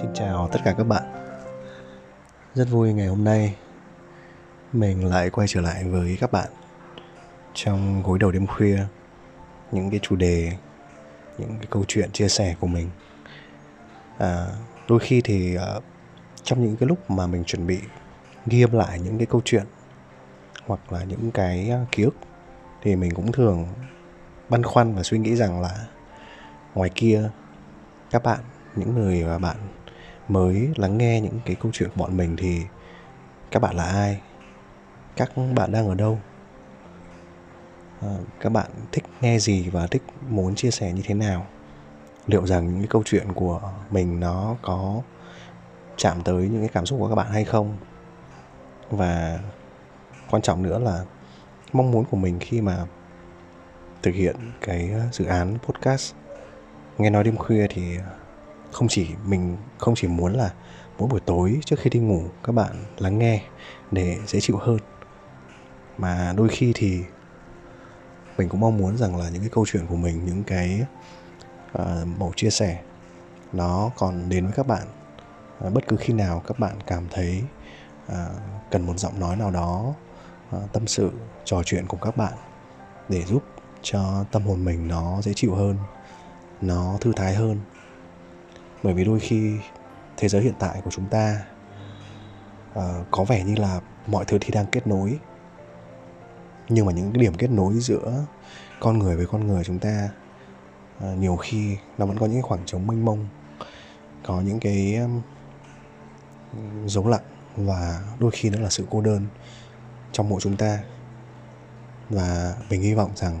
Xin chào tất cả các bạn. Rất vui ngày hôm nay Mình lại quay trở lại với các bạn Trong gối đầu đêm khuya Những cái chủ đề Những cái câu chuyện chia sẻ của mình. À, Đôi khi thì uh, Trong những cái lúc mà mình chuẩn bị Ghi âm lại những cái câu chuyện Hoặc là những cái à, ký ức Thì mình cũng thường Băn khoăn và suy nghĩ rằng là Ngoài kia Các bạn những người mà bạn mới lắng nghe những cái câu chuyện của bọn mình thì các bạn là ai? Các bạn đang ở đâu? À, các bạn thích nghe gì và thích muốn chia sẻ như thế nào? Liệu rằng những cái câu chuyện của mình nó có chạm tới những cái cảm xúc của các bạn hay không? Và quan trọng nữa là mong muốn của mình khi mà thực hiện cái dự án podcast. Nghe nói đêm khuya thì không chỉ mình không chỉ muốn là mỗi buổi tối trước khi đi ngủ các bạn lắng nghe để dễ chịu hơn mà đôi khi thì mình cũng mong muốn rằng là những cái câu chuyện của mình những cái ờ, uh, mẫu chia sẻ nó còn đến với các bạn. Uh, bất cứ khi nào các bạn cảm thấy uh, cần một giọng nói nào đó uh, tâm sự trò chuyện cùng các bạn để giúp cho tâm hồn mình nó dễ chịu hơn nó thư thái hơn bởi vì đôi khi thế giới hiện tại của chúng ta uh, có vẻ như là mọi thứ thì đang kết nối. Nhưng mà những cái điểm kết nối giữa con người với con người chúng ta uh, nhiều khi nó vẫn có những khoảng trống mênh mông có những cái um, dấu lặng và đôi khi nó là sự cô đơn trong mỗi chúng ta. Và mình hy vọng rằng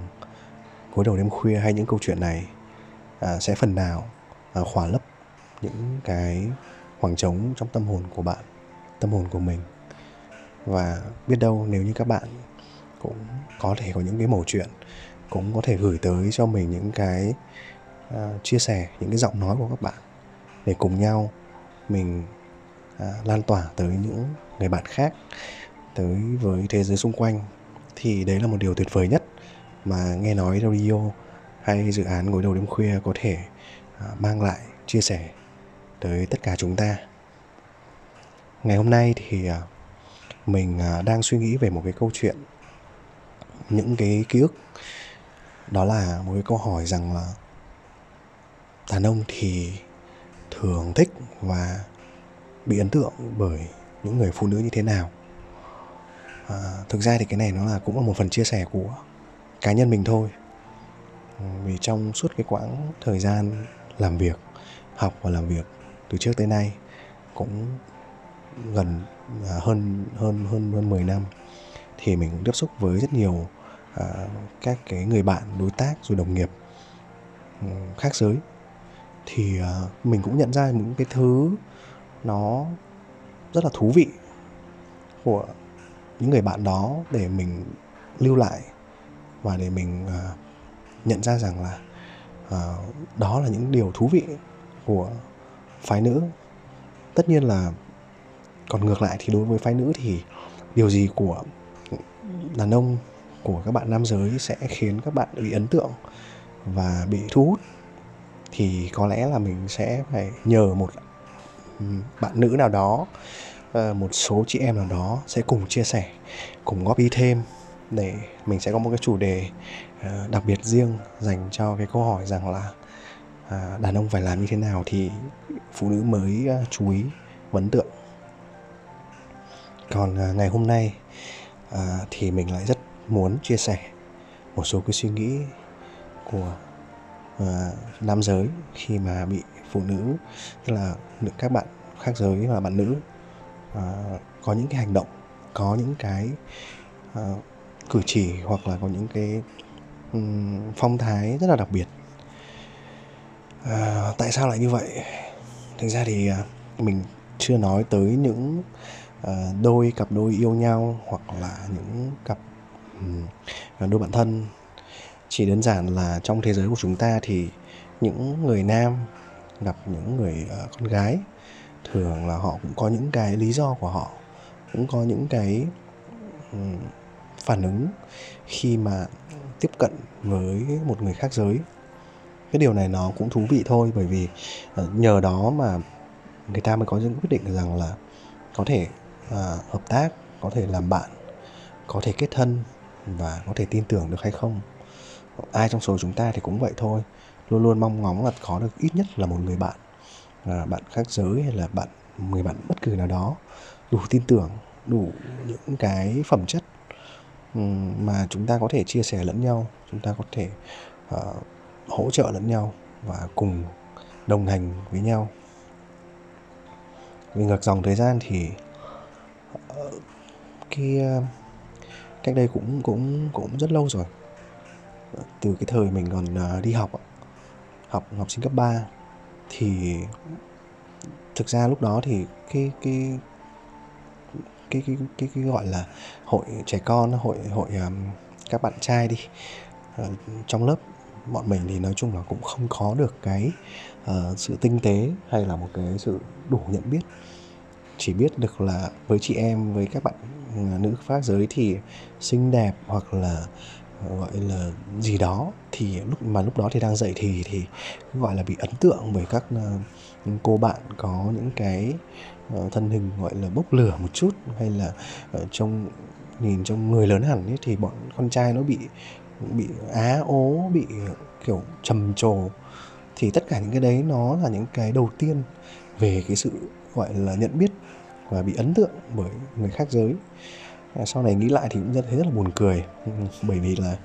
cuối đầu đêm khuya hay những câu chuyện này à, sẽ phần nào à, khỏa lấp những cái khoảng trống trong tâm hồn của bạn tâm hồn của mình. Và biết đâu nếu như các bạn cũng có thể có những cái mẩu chuyện cũng có thể gửi tới cho mình những cái uh, chia sẻ những cái giọng nói của các bạn để cùng nhau mình uh, lan tỏa tới những người bạn khác tới với thế giới xung quanh. Thì đấy là một điều tuyệt vời nhất mà nghe nói radio hay dự án gối đầu đêm khuya có thể uh, mang lại chia sẻ tới tất cả chúng ta. Ngày hôm nay thì à, mình à, đang suy nghĩ về một cái câu chuyện những cái ký ức. Đó là một cái câu hỏi rằng là đàn ông thì thường thích và bị ấn tượng bởi những người phụ nữ như thế nào? À, thực ra thì cái này nó là cũng là một phần chia sẻ của cá nhân mình thôi. Vì trong suốt cái quãng thời gian làm việc học và làm việc từ trước tới nay cũng gần à, hơn hơn hơn hơn 10 năm thì mình cũng tiếp xúc với rất nhiều à, các cái người bạn đối tác rồi đồng nghiệp ừ, khác giới. Thì à, mình cũng nhận ra những cái thứ nó rất là thú vị của những người bạn đó để mình lưu lại và để mình à, nhận ra rằng là à, đó là những điều thú vị của phái nữ. Tất nhiên là, còn ngược lại thì đối với phái nữ thì điều gì của đàn ông, của các bạn nam giới sẽ khiến các bạn bị ấn tượng và bị thu hút? Thì có lẽ là mình sẽ phải nhờ một bạn nữ nào đó ờ, một số chị em nào đó sẽ cùng chia sẻ, cùng góp ý thêm để mình sẽ có một cái chủ đề ờ, đặc biệt riêng dành cho cái câu hỏi rằng là à, đàn ông phải làm như thế nào thì phụ nữ mới à, chú ý vấn tượng. Còn à, ngày hôm nay à, thì mình lại rất muốn chia sẻ một số cái suy nghĩ của à, nam giới khi mà bị phụ nữ tức là các bạn khác giới và bạn nữ à, có những cái hành động có những cái à, cử chỉ hoặc là có những cái um, phong thái rất là đặc biệt à, tại sao lại như vậy? Thực ra thì à, mình chưa nói tới những à, đôi cặp đôi yêu nhau hoặc là những cặp đôi bạn thân. Chỉ đơn giản là trong thế giới của chúng ta thì những người nam gặp những người à, con gái thường là họ cũng có những cái lý do của họ cũng có những cái phản ứng khi mà tiếp cận với một người khác giới cái điều này nó cũng thú vị thôi bởi vì ờ, nhờ đó mà người ta mới có những quyết định rằng là có thể à, hợp tác có thể làm bạn có thể kết thân và có thể tin tưởng được hay không. Ai trong số chúng ta thì cũng vậy thôi. Luôn luôn mong ngóng là có được ít nhất là một người bạn là bạn khác giới hay là bạn người bạn bất cứ nào đó đủ tin tưởng đủ những cái phẩm chất mà chúng ta có thể chia sẻ lẫn nhau chúng ta có thể uh, hỗ trợ lẫn nhau và cùng đồng hành với nhau. Vì ngược dòng thời gian thì ờ, cái ờ, cách đây cũng cũng cũng rất lâu rồi. Từ cái thời mình còn ờ, đi học học học sinh cấp 3 thì thực ra lúc đó thì cái cái cái cái cái, cái gọi là hội trẻ con hội hội các bạn trai đi trong lớp bọn mình thì nói chung là cũng không có được cái uh, sự tinh tế hay là một cái sự đủ nhận biết. Chỉ biết được là với chị em với các bạn ờ, nữ khác giới thì xinh đẹp hoặc là ờ, gọi là gì đó thì lúc mà lúc đó thì đang dậy thì thì gọi là bị ấn tượng bởi các uh, cô bạn có những cái uh, thân hình gọi là bốc lửa một chút hay là uh, trong nhìn trong người lớn hẳn ấy, thì bọn con trai nó bị bị á ố bị kiểu trầm trồ thì tất cả những cái đấy nó là những cái đầu tiên về cái sự gọi là nhận biết và bị ấn tượng bởi người khác giới. À, sau này nghĩ lại thì cũng rất thấy rất là buồn cười. Bởi vì là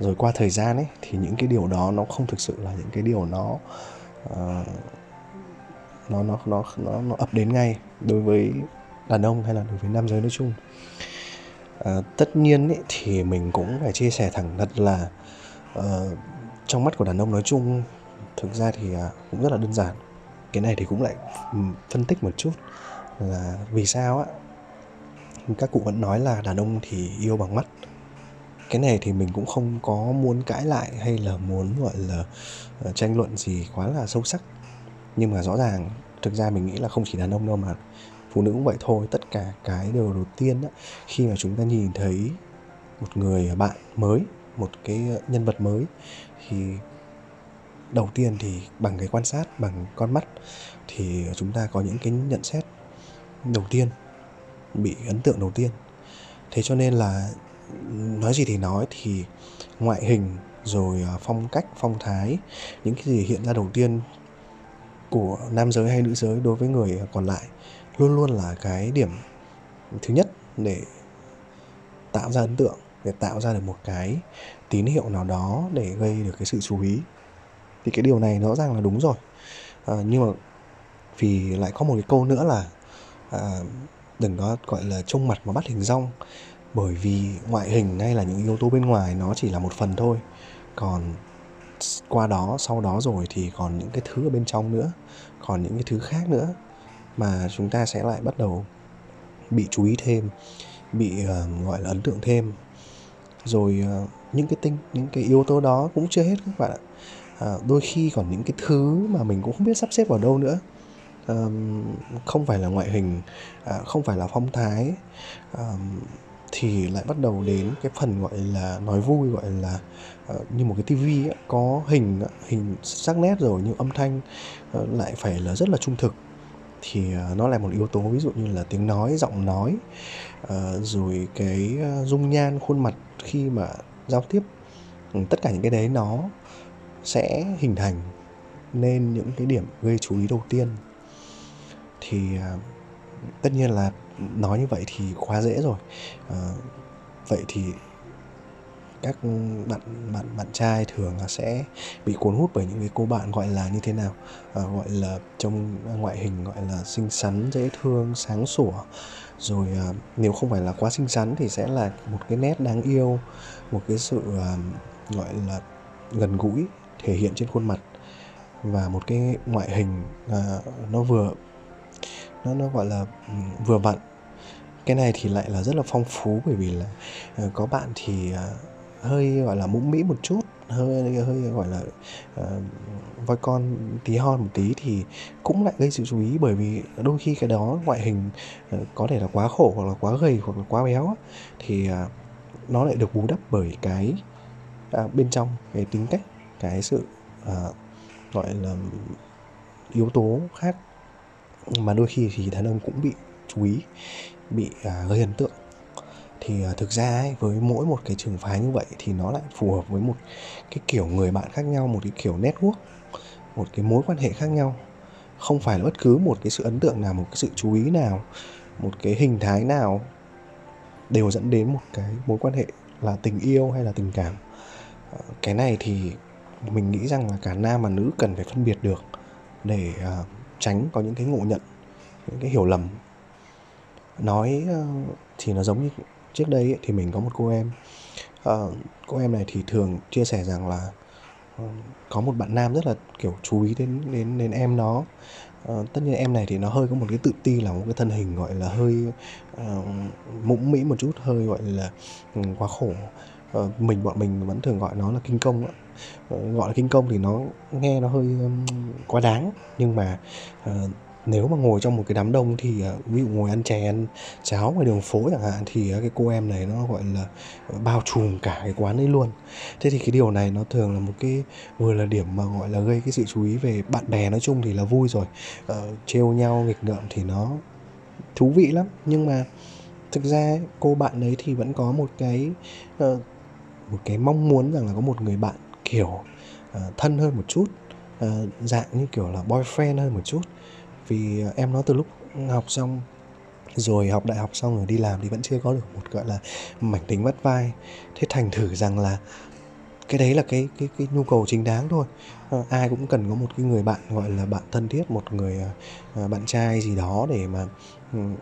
rồi qua thời gian ấy thì những cái điều đó nó không thực sự là những cái điều nó uh, nó nó nó nó nó ập đến ngay đối với đàn ông hay là đối với nam giới nói chung à, tất nhiên ý, thì mình cũng phải chia sẻ thẳng thật là uh, trong mắt của đàn ông nói chung thực ra thì uh, cũng rất là đơn giản. Cái này thì cũng lại phân tích một chút là vì sao á. Các cụ vẫn nói là đàn ông thì yêu bằng mắt. Cái này thì mình cũng không có muốn cãi lại hay là muốn gọi là ờ, tranh luận gì quá là sâu sắc. Nhưng mà rõ ràng thực ra mình nghĩ là không chỉ đàn ông đâu mà phụ nữ cũng vậy thôi. Tất cả cái điều đầu tiên đó, khi mà chúng ta nhìn thấy một người bạn mới một cái nhân vật mới thì đầu tiên thì bằng cái quan sát bằng con mắt thì chúng ta có những cái nhận xét đầu tiên bị ấn tượng đầu tiên. Thế cho nên là nói gì thì nói thì ngoại hình rồi à, phong cách phong thái những cái gì hiện ra đầu tiên của nam giới hay nữ giới đối với người còn lại luôn luôn là cái điểm thứ nhất để tạo ra ấn tượng để tạo ra được một cái tín hiệu nào đó để gây được cái sự chú ý. Thì cái điều này rõ ràng là đúng rồi. À, nhưng mà vì lại có một cái câu nữa là à, đừng có gọi là trông mặt mà bắt hình rong bởi vì ngoại hình hay là những yếu tố bên ngoài nó chỉ là một phần thôi. Còn qua đó sau đó rồi thì còn những cái thứ ở bên trong nữa còn những cái thứ khác nữa mà chúng ta sẽ lại bắt đầu bị chú ý thêm bị uh, gọi là ấn tượng thêm. Rồi uh, những cái tinh những cái yếu tố đó cũng chưa hết các bạn ạ. À, đôi khi còn những cái thứ mà mình cũng không biết sắp xếp vào đâu nữa. Um, không phải là ngoại hình à, không phải là phong thái um, thì lại bắt đầu đến cái phần gọi là nói vui gọi là uh, như một cái tivi có hình hình sắc nét rồi nhưng âm thanh uh, lại phải là rất là trung thực thì à, nó là một yếu tố ví dụ như là tiếng nói, giọng nói ờ, rồi cái ờ, dung nhan, khuôn mặt khi mà giao tiếp. Ừ, tất cả những cái đấy nó sẽ hình thành nên những cái điểm gây chú ý đầu tiên. Thì à, tất nhiên là nói như vậy thì quá dễ rồi. Ờ, vậy thì các bạn bạn bạn trai thường là sẽ bị cuốn hút bởi những cái cô bạn gọi là như thế nào? À, gọi là trong ngoại hình gọi là xinh xắn dễ thương sáng sủa. Rồi à, nếu không phải là quá xinh xắn thì sẽ là một cái nét đáng yêu một cái sự à, gọi là gần gũi thể hiện trên khuôn mặt. Và một cái ngoại hình à, nó vừa nó nó gọi là vừa vặn. Cái này thì lại là rất là phong phú bởi vì là uh, có bạn thì uh, hơi gọi là mũm mĩ một chút hơi hơi gọi là uh, voi con tí hon một tí thì cũng lại gây sự chú ý bởi vì đôi khi cái đó ngoại hình uh, có thể là quá khổ hoặc là quá gầy hoặc là quá béo thì uh, nó lại được bù đắp bởi cái uh, bên trong cái tính cách cái sự uh, gọi là yếu tố khác. Mà đôi khi thì đàn ông cũng bị chú ý bị uh, gây ấn tượng thì à, thực ra ấy, với mỗi một cái trường phái như vậy thì nó lại phù hợp với một cái kiểu người bạn khác nhau một cái kiểu network một cái mối quan hệ khác nhau. Không phải là bất cứ một cái sự ấn tượng nào một cái sự chú ý nào một cái hình thái nào đều dẫn đến một cái mối quan hệ là tình yêu hay là tình cảm. Ờ, cái này thì mình nghĩ rằng là cả nam và nữ cần phải phân biệt được để uh, tránh có những cái ngộ nhận những cái hiểu lầm. Nói uh, thì nó giống như trước đây thì mình có một cô em. Uh, cô em này thì thường chia sẻ rằng là uh, có một bạn nam rất là kiểu chú ý đến đến đến em nó. Uh, tất nhiên em này thì nó hơi có một cái tự ti là một cái thân hình gọi là hơi uh, mũm mĩ một chút hơi gọi là um, quá khổ. Uh, mình bọn mình vẫn thường gọi nó là kinh công uh, gọi là kinh công thì nó nghe nó hơi um, quá đáng. Nhưng mà uh, nếu mà ngồi trong một cái đám đông thì à, ví dụ ngồi ăn chè ăn cháo ngoài đường phố chẳng hạn thì à, cái cô em này nó gọi là bao trùm cả cái quán ấy luôn. Thế thì cái điều này nó thường là một cái vừa là điểm mà gọi là gây cái sự chú ý về bạn bè nói chung thì là vui rồi. Ờ, trêu nhau nghịch ngợm thì nó thú vị lắm. Nhưng mà thực ra cô bạn đấy thì vẫn có một cái uh, một cái mong muốn rằng là có một người bạn kiểu uh, thân hơn một chút uh, dạng như kiểu là boyfriend hơn một chút vì ờ, em nó từ lúc học xong rồi học đại học xong rồi đi làm thì vẫn chưa có được một gọi là mảnh tính vắt vai. Thế thành thử rằng là cái đấy là cái cái cái nhu cầu chính đáng thôi. À, ai cũng cần có một cái người bạn gọi là bạn thân thiết một người à, bạn trai gì đó để mà um,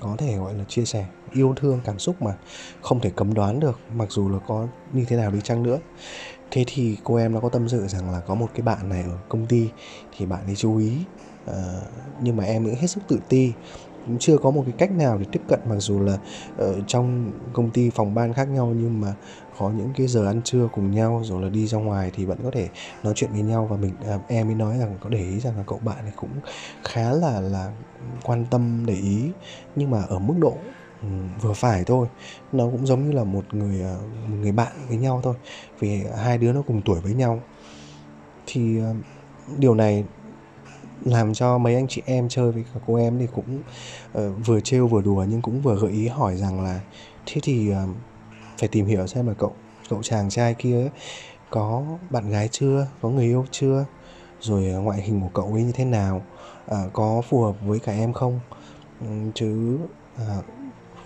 có thể gọi là chia sẻ yêu thương cảm xúc mà không thể cấm đoán được mặc dù là có như thế nào đi chăng nữa. Thế thì cô em nó có tâm sự rằng là có một cái bạn này ở công ty thì bạn ấy chú ý. Ờ, nhưng mà em cũng hết sức tự ti. Cũng chưa có một cái cách nào để tiếp cận mặc dù là ở trong công ty phòng ban khác nhau nhưng mà có những cái giờ ăn trưa cùng nhau rồi là đi ra ngoài thì vẫn có thể nói chuyện với nhau. Và mình à, em mới nói rằng có để ý rằng là cậu bạn này cũng khá là là quan tâm để ý. Nhưng mà ở mức độ um, vừa phải thôi. Nó cũng giống như là một người uh, một người bạn với nhau thôi. Vì hai đứa nó cùng tuổi với nhau. Thì uh, điều này làm cho mấy anh chị em chơi với cả cô em thì cũng uh, vừa trêu vừa đùa nhưng cũng vừa gợi ý hỏi rằng là thế thì uh, phải tìm hiểu xem là cậu cậu chàng trai kia ấy, có bạn gái chưa có người yêu chưa rồi ờ, ngoại hình của cậu ấy như thế nào à, có phù hợp với cả em không? Ừ, chứ à,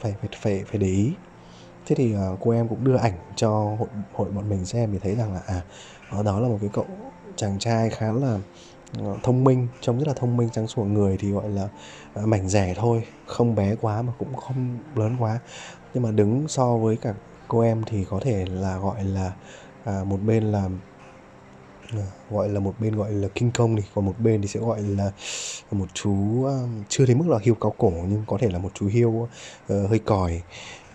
phải phải phải phải để ý. Thế thì uh, cô em cũng đưa ảnh cho hội hội bọn mình xem thì thấy rằng là à đó là một cái cậu chàng trai khá là uh, thông minh trông rất là thông minh. Trắng sủa người thì gọi là ờ, mảnh rẻ thôi không bé quá mà cũng không lớn quá. Nhưng mà đứng so với cả cô em thì có thể là gọi là à, một bên là à, gọi là một bên gọi là kinh công thì còn một bên thì sẽ gọi là một chú ờ, chưa đến mức là hiêu cao cổ nhưng có thể là một chú hiêu uh, hơi còi.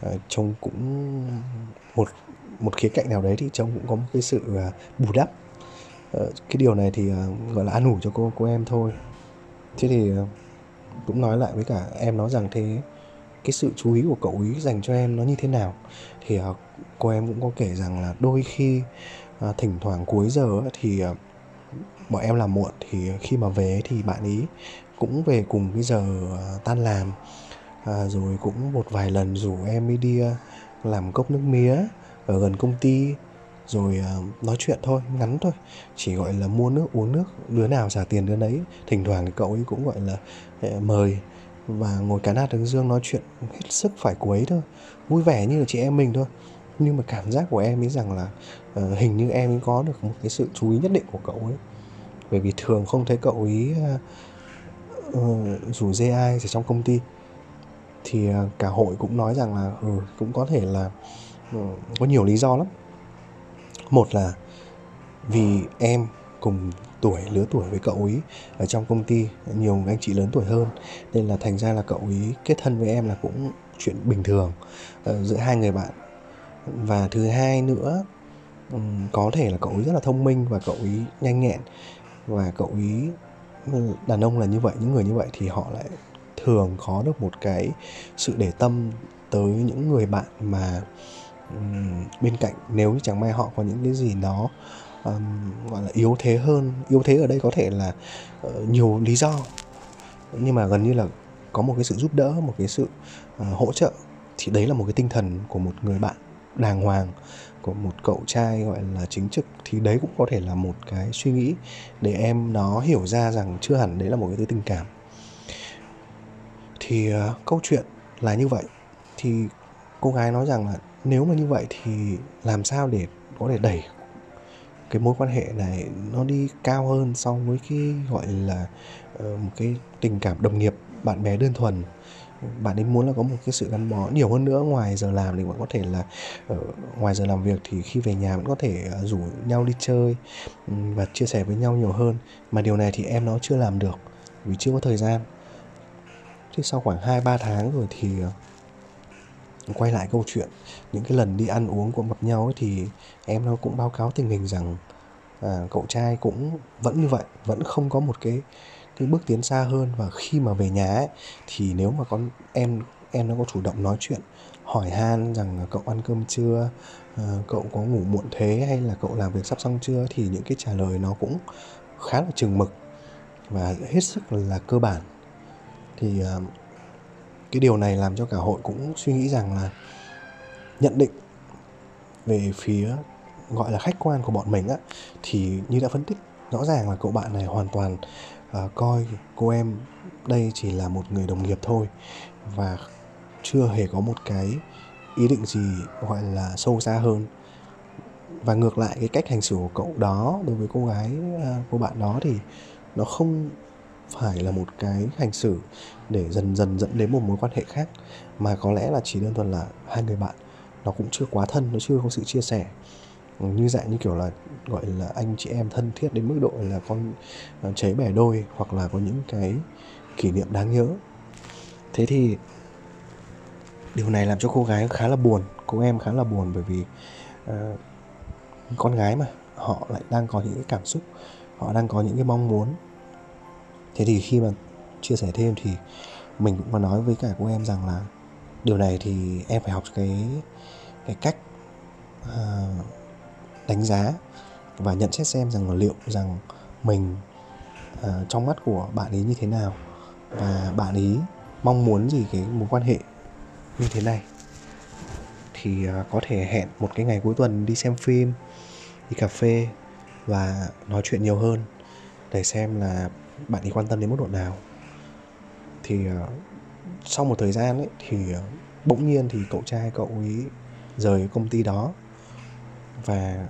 Uh, trông cũng một một khía cạnh nào đấy thì trông cũng có một cái sự uh, bù đắp. Ờ, cái điều này thì ờ, gọi là an ủi cho cô cô em thôi. Thế thì ờ, cũng nói lại với cả em nói rằng thế cái sự chú ý của cậu ý dành cho em nó như thế nào. Thì cô em cũng có kể rằng là đôi khi thỉnh thoảng cuối giờ thì bọn em làm muộn thì khi mà về thì bạn ý cũng về cùng cái giờ tan làm. À, rồi cũng một vài lần rủ em đi đi làm cốc nước mía ở gần công ty rồi ờ, nói chuyện thôi ngắn thôi. Chỉ gọi là mua nước uống nước đứa nào trả tiền đứa đấy thỉnh thoảng thì cậu ấy cũng gọi là ờ, mời và ngồi cá nát hướng dương nói chuyện hết sức phải quấy thôi. Vui vẻ như là chị em mình thôi. Nhưng mà cảm giác của em ấy rằng là uh, hình như em ấy có được một cái sự chú ý nhất định của cậu ấy. Bởi vì thường không thấy cậu ấy uh, uh, rủ dê ai ở trong công ty. Thì uh, cả hội cũng nói rằng là ừ, cũng có thể là uh, có nhiều lý do lắm một là vì em cùng tuổi lứa tuổi với cậu ấy ở trong công ty nhiều anh chị lớn tuổi hơn. Nên là thành ra là cậu ấy kết thân với em là cũng chuyện bình thường uh, giữa hai người bạn. Và thứ hai nữa um, có thể là cậu ấy rất là thông minh và cậu ấy nhanh nhẹn. Và cậu ấy ừ, đàn ông là như vậy những người như vậy thì họ lại thường có được một cái sự để tâm tới những người bạn mà um, bên cạnh nếu như chẳng may họ có những cái gì đó um, gọi là yếu thế hơn yếu thế ở đây có thể là uh, nhiều lý do. Nhưng mà gần như là có một cái sự giúp đỡ một cái sự uh, hỗ trợ. Thì đấy là một cái tinh thần của một người bạn đàng hoàng của một cậu trai gọi là chính trực. Thì đấy cũng có thể là một cái suy nghĩ để em nó hiểu ra rằng chưa hẳn đấy là một cái thứ tình cảm. Thì uh, câu chuyện là như vậy. Thì cô gái nói rằng là nếu mà như vậy thì làm sao để có thể đẩy cái mối quan hệ này nó đi cao hơn so với cái gọi là uh, một cái tình cảm đồng nghiệp bạn bè đơn thuần? Bạn ấy muốn là có một cái sự gắn bó nhiều hơn nữa ngoài giờ làm thì vẫn có thể là ở ngoài giờ làm việc thì khi về nhà vẫn có thể ờ, rủ nhau đi chơi và chia sẻ với nhau nhiều hơn. Mà điều này thì em nó chưa làm được vì chưa có thời gian. Thế sau khoảng 2 3 tháng rồi thì quay lại câu chuyện những cái lần đi ăn uống của gặp nhau ấy thì em nó cũng báo cáo tình hình rằng à, cậu trai cũng vẫn như vậy vẫn không có một cái cái bước tiến xa hơn. Và khi mà về nhà ấy, thì nếu mà con em em nó có chủ động nói chuyện hỏi han rằng cậu ăn cơm chưa à, cậu có ngủ muộn thế hay là cậu làm việc sắp xong chưa thì những cái trả lời nó cũng khá là chừng mực và hết sức là cơ bản. Thì à, cái điều này làm cho cả hội cũng suy nghĩ rằng là nhận định về phía gọi là khách quan của bọn mình á thì như đã phân tích rõ ràng là cậu bạn này hoàn toàn uh, coi cô em đây chỉ là một người đồng nghiệp thôi và chưa hề có một cái ý định gì gọi là sâu xa hơn. Và ngược lại cái cách hành xử của cậu đó đối với cô gái uh, cô bạn đó thì nó không phải là một cái hành xử để dần dần dẫn đến một mối quan hệ khác mà có lẽ là chỉ đơn thuần là hai người bạn nó cũng chưa quá thân nó chưa có sự chia sẻ. Như dạng như kiểu là gọi là anh chị em thân thiết đến mức độ là con ờ, cháy bẻ đôi hoặc là có những cái kỷ niệm đáng nhớ. Thế thì điều này làm cho cô gái khá là buồn cô em khá là buồn bởi vì uh, con gái mà họ lại đang có những cái cảm xúc họ đang có những cái mong muốn. Thế thì khi mà chia sẻ thêm thì mình cũng có nói với cả cô em rằng là điều này thì em phải học cái cái cách uh, đánh giá và nhận xét xem rằng liệu rằng mình uh, trong mắt của bạn ấy như thế nào và bạn ấy mong muốn gì cái mối quan hệ như thế này. Thì uh, có thể hẹn một cái ngày cuối tuần đi xem phim đi cà phê và nói chuyện nhiều hơn để xem là bạn ấy quan tâm đến mức độ nào. Thì uh, sau một thời gian ấy thì uh, bỗng nhiên thì cậu trai cậu ấy rời công ty đó. Và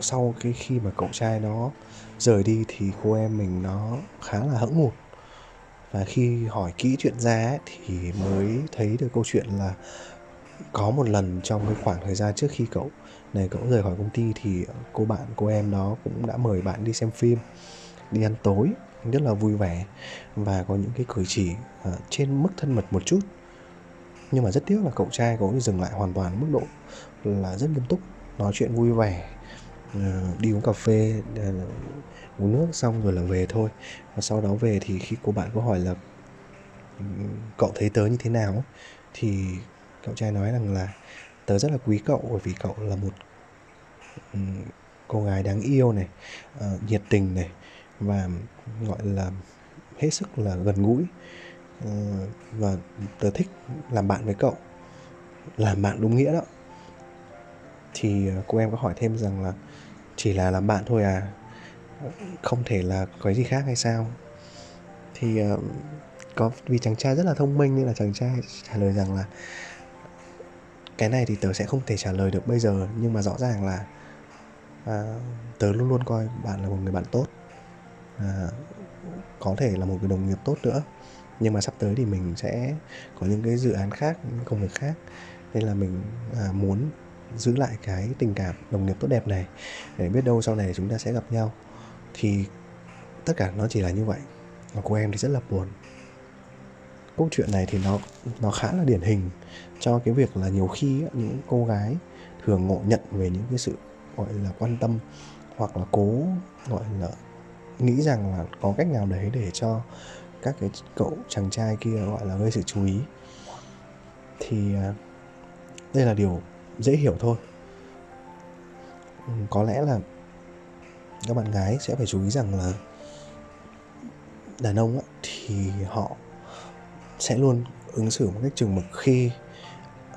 sau cái khi mà cậu trai nó rời đi thì cô em mình nó khá là hững hụt. Và khi hỏi kỹ chuyện ra ấy, thì mới thấy được câu chuyện là có một lần trong cái khoảng thời gian trước khi cậu này cậu rời khỏi công ty thì cô bạn cô em đó cũng đã mời bạn đi xem phim đi ăn tối rất là vui vẻ. Và có những cái cử chỉ uh, trên mức thân mật một chút nhưng mà rất tiếc là cậu trai có dừng lại hoàn toàn mức độ là rất nghiêm túc, nói chuyện vui vẻ ờ, đi uống cà phê ờ, uống nước xong rồi là về thôi. Và sau đó về thì khi cô bạn có hỏi là ừ, cậu thấy tớ như thế nào thì cậu trai nói rằng là, tớ rất là quý cậu bởi vì cậu là một ừ, cô gái đáng yêu này ờ, nhiệt tình này và, gọi là, hết sức là gần gũi. Ờ, và tớ thích làm bạn với cậu. Làm bạn đúng nghĩa đó. Thì ờ, cô em có hỏi thêm rằng là chỉ là làm bạn thôi à? Không thể là có gì khác hay sao? Thì ờ, có vì chàng trai rất là thông minh nên là chàng trai trả lời rằng là cái này thì tớ sẽ không thể trả lời được bây giờ nhưng mà rõ ràng là à, tớ luôn luôn coi bạn là một người bạn tốt. À, có thể là một người đồng nghiệp tốt nữa nhưng mà sắp tới thì mình sẽ có những cái dự án khác những công việc khác. Nên là mình à, muốn giữ lại cái tình cảm đồng nghiệp tốt đẹp này. Để biết đâu sau này chúng ta sẽ gặp nhau. Thì tất cả nó chỉ là như vậy. Và cô em thì rất là buồn. Câu chuyện này thì nó nó khá là điển hình cho cái việc là nhiều khi những cô gái thường ngộ nhận về những cái sự gọi là quan tâm hoặc là cố gọi là nghĩ rằng là có cách nào đấy để cho các cái cậu chàng trai kia gọi là gây sự chú ý. Thì à, đây là điều dễ hiểu thôi. Ừ, có lẽ là các bạn gái sẽ phải chú ý rằng là đàn ông thì họ sẽ luôn ứng xử một cách chừng mực khi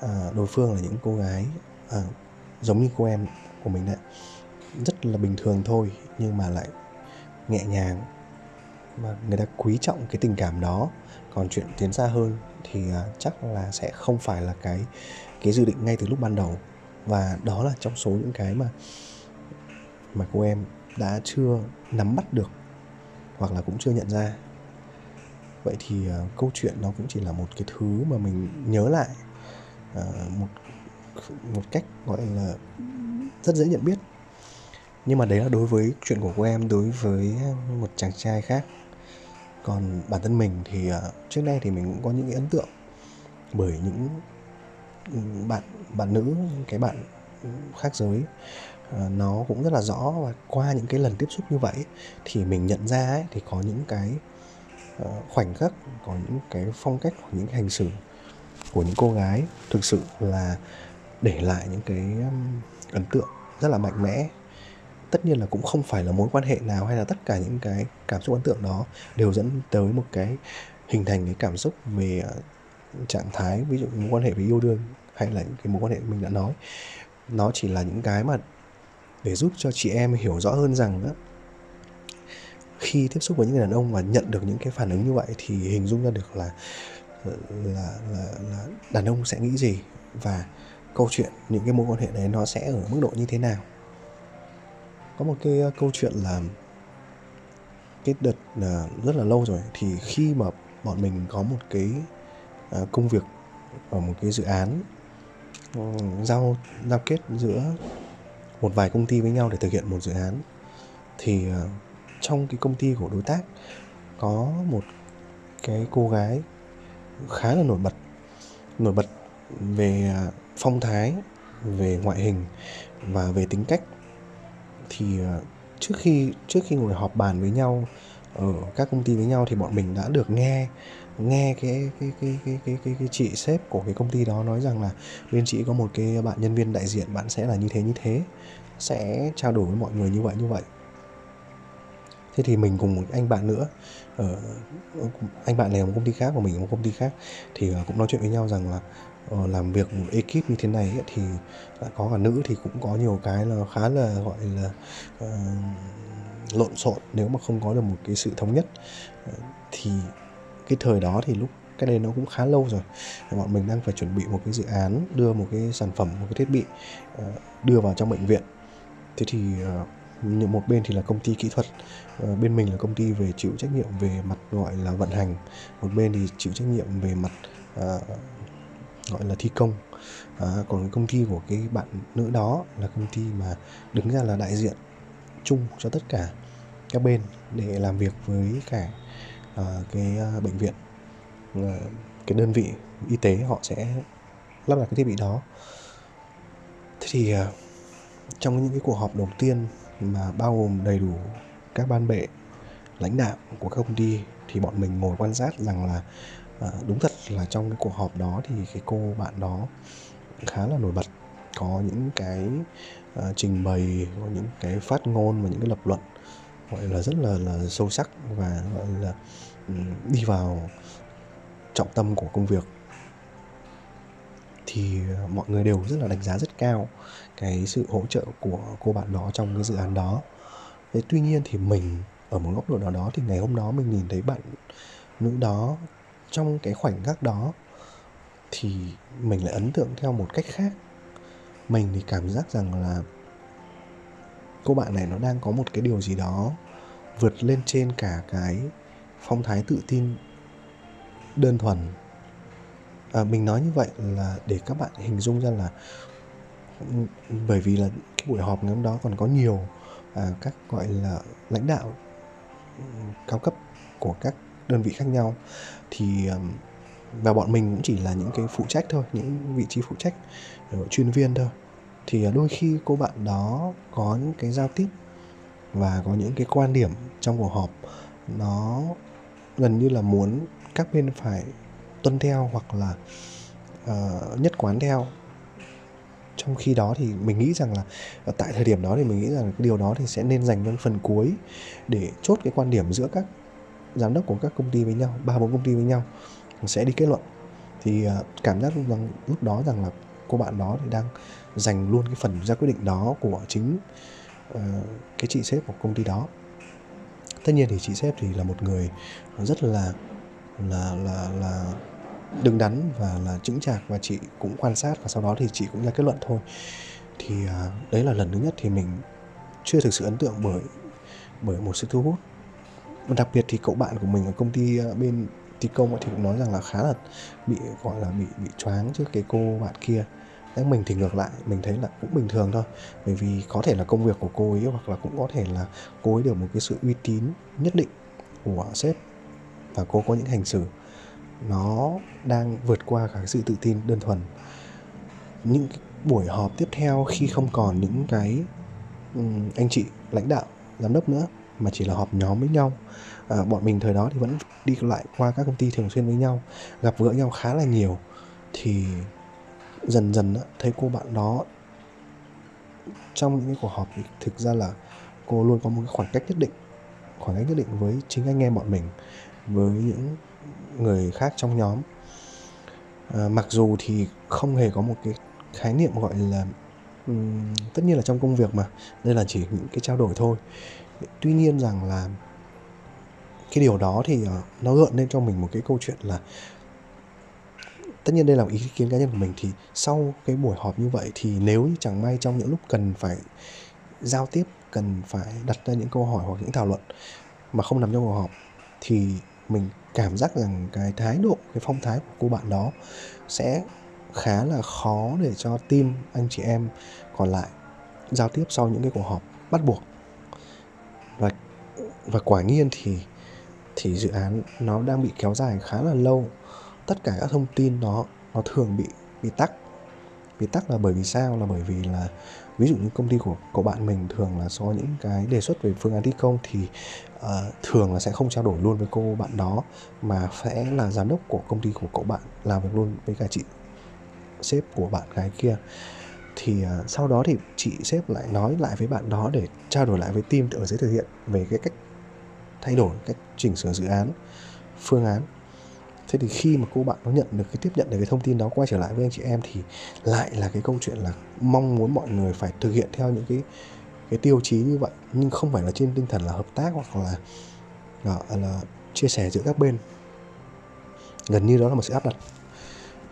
à, đối phương là những cô gái à, giống như cô em của mình đấy. Rất là bình thường thôi nhưng mà lại nhẹ nhàng mà người ta quý trọng cái tình cảm đó. Còn chuyện tiến xa hơn thì à, chắc là sẽ không phải là cái cái dự định ngay từ lúc ban đầu. Và đó là trong số những cái mà mà cô em đã chưa nắm bắt được hoặc là cũng chưa nhận ra. Vậy thì uh, câu chuyện nó cũng chỉ là một cái thứ mà mình nhớ lại uh, một một cách gọi là rất dễ nhận biết. Nhưng mà đấy là đối với chuyện của cô em đối với một chàng trai khác còn bản thân mình thì ờ, trước đây thì mình cũng có những cái ấn tượng bởi những bạn bạn nữ cái bạn khác giới. Ờ, nó cũng rất là rõ và qua những cái lần tiếp xúc như vậy thì mình nhận ra ấy, thì có những cái ờ, khoảnh khắc có những cái phong cách của những cái hành xử của những cô gái thực sự là để lại những cái ấn tượng rất là mạnh mẽ tất nhiên là cũng không phải là mối quan hệ nào hay là tất cả những cái cảm xúc ấn tượng đó đều dẫn tới một cái hình thành cái cảm xúc về ờ, trạng thái ví dụ mối quan hệ về yêu đương hay là những cái mối quan hệ mình đã nói. Nó chỉ là những cái mà để giúp cho chị em hiểu rõ hơn rằng đó, khi tiếp xúc với những người đàn ông và nhận được những cái phản ứng như vậy thì hình dung ra được là là là, là đàn ông sẽ nghĩ gì và câu chuyện những cái mối quan hệ đấy nó sẽ ở mức độ như thế nào có một cái ờ, câu chuyện là cái đợt là rất là lâu rồi thì khi mà bọn mình có một cái ờ, công việc ở một cái dự án ừ, giao giao kết giữa một vài công ty với nhau để thực hiện một dự án, thì trong cái công ty của đối tác có một cái cô gái khá là nổi bật nổi bật về phong thái, về ngoại hình và về tính cách thì ờ, trước khi trước khi ngồi họp bàn với nhau ở các công ty với nhau thì bọn mình đã được nghe nghe cái cái cái cái cái cái, cái chị sếp của cái công ty đó nói rằng là bên chị có một cái bạn nhân viên đại diện bạn sẽ là như thế như thế sẽ trao đổi với mọi người như vậy như vậy. Thế thì mình cùng một anh bạn nữa ở ờ, anh bạn này ở một công ty khác và mình ở một công ty khác thì ờ, cũng nói chuyện với nhau rằng là Ờ, làm việc một ekip như thế này ấy, thì đã có cả nữ thì cũng có nhiều cái là khá là gọi là uh, lộn xộn nếu mà không có được một cái sự thống nhất. Uh, thì cái thời đó thì lúc cái đây nó cũng khá lâu rồi. Bọn mình đang phải chuẩn bị một cái dự án đưa một cái sản phẩm một cái thiết bị uh, đưa vào trong bệnh viện. Thế thì uh, một bên thì là công ty kỹ thuật bên mình là công ty về chịu trách nhiệm về mặt gọi là vận hành. Một bên thì chịu trách nhiệm về mặt gọi là thi công. À, còn cái công ty của cái bạn nữ đó là công ty mà đứng ra là đại diện chung cho tất cả các bên để làm việc với cả uh, cái uh, bệnh viện. Uh, cái đơn vị y tế họ sẽ lắp đặt cái thiết bị đó. Thế thì uh, trong những cái cuộc họp đầu tiên mà bao gồm đầy đủ các ban bệ lãnh đạo của các công ty thì bọn mình ngồi quan sát rằng là à, đúng thật là trong cái cuộc họp đó thì cái cô bạn đó khá là nổi bật. Có những cái uh, trình bày có những cái phát ngôn và những cái lập luận gọi là rất là là sâu sắc và gọi là đi vào trọng tâm của công việc. Thì à, mọi người đều rất là đánh giá rất cao cái sự hỗ trợ của cô bạn đó trong cái dự án đó. Thế tuy nhiên thì mình ở một góc độ nào đó thì ngày hôm đó mình nhìn thấy bạn nữ đó trong cái khoảnh khắc đó thì mình lại ấn tượng theo một cách khác. Mình thì cảm giác rằng là cô bạn này nó đang có một cái điều gì đó vượt lên trên cả cái phong thái tự tin đơn thuần. À, mình nói như vậy là để các bạn hình dung ra là bởi vì là cái buổi họp ngày hôm đó còn có nhiều à, các gọi là lãnh đạo cao cấp của các đơn vị khác nhau thì và bọn mình cũng chỉ là những cái phụ trách thôi những vị trí phụ trách ờ, chuyên viên thôi. Thì ờ, đôi khi cô bạn đó có những cái giao tiếp và có những cái quan điểm trong cuộc họp nó gần như là muốn các bên phải tuân theo hoặc là uh, nhất quán theo. Trong khi đó thì mình nghĩ rằng là tại thời điểm đó thì mình nghĩ rằng cái điều đó thì sẽ nên dành cho phần cuối để chốt cái quan điểm giữa các giám đốc của các công ty với nhau ba bốn công ty với nhau sẽ đi kết luận. Thì à, cảm giác rằng lúc đó rằng là cô bạn đó thì đang dành luôn cái phần ra quyết định đó của chính uh, cái chị sếp của công ty đó. Tất nhiên thì chị sếp thì là một người rất là là là là đứng đắn và là chững chạc và chị cũng quan sát và sau đó thì chị cũng ra kết luận thôi. Thì à, đấy là lần thứ nhất thì mình chưa thực sự ấn tượng bởi bởi một sự thu hút đặc biệt thì cậu bạn của mình ở công ty ờ, bên thi công thì cũng nói rằng là khá là bị gọi là bị bị choáng trước cái cô bạn kia. Thế mình thì ngược lại mình thấy là cũng bình thường thôi. Bởi vì có thể là công việc của cô ấy hoặc là cũng có thể là cô ấy được một cái sự uy tín nhất định của sếp. Và cô có những hành xử nó đang vượt qua cả cái sự tự tin đơn thuần. Những cái buổi họp tiếp theo khi không còn những cái um, anh chị lãnh đạo giám đốc nữa mà chỉ là họp nhóm với nhau. À, bọn mình thời đó thì vẫn đi lại qua các công ty thường xuyên với nhau gặp gỡ nhau khá là nhiều. Thì dần dần á, thấy cô bạn đó trong những cái cuộc họp thì thực ra là cô luôn có một cái khoảng cách nhất định khoảng cách nhất định với chính anh em bọn mình với những người khác trong nhóm. À, mặc dù thì không hề có một cái khái niệm gọi là um, tất nhiên là trong công việc mà đây là chỉ những cái trao đổi thôi tuy nhiên rằng là cái điều đó thì ờ, nó gợn lên cho mình một cái câu chuyện là tất nhiên đây là ý kiến cá nhân của mình, thì sau cái buổi họp như vậy thì nếu như chẳng may trong những lúc cần phải giao tiếp, cần phải đặt ra những câu hỏi hoặc những thảo luận mà không nằm trong cuộc họp, thì mình cảm giác rằng cái thái độ, cái phong thái của cô bạn đó sẽ khá là khó để cho team anh chị em còn lại giao tiếp sau những cái cuộc họp bắt buộc và và quả nhiên thì thì dự án nó đang bị kéo dài khá là lâu. Tất cả các thông tin nó nó thường bị bị tắc. Bị tắc là bởi vì sao? Là bởi vì là ví dụ như công ty của cậu bạn mình thường là có những cái đề xuất về phương án thi công thì uh, thường là sẽ không trao đổi luôn với cô bạn đó mà sẽ là giám đốc của công ty của cậu bạn làm việc luôn với cả chị sếp của bạn gái kia thì uh, sau đó thì chị sếp lại nói lại với bạn đó để trao đổi lại với team ở dưới thực hiện về cái cách thay đổi cách chỉnh sửa dự án phương án. Thế thì khi mà cô bạn nó nhận được cái tiếp nhận được cái thông tin đó quay trở lại với anh chị em thì lại là cái câu chuyện là mong muốn mọi người phải thực hiện theo những cái cái tiêu chí như vậy. Nhưng không phải là trên tinh thần là hợp tác hoặc là là, là chia sẻ giữa các bên. Gần như đó là một sự áp đặt.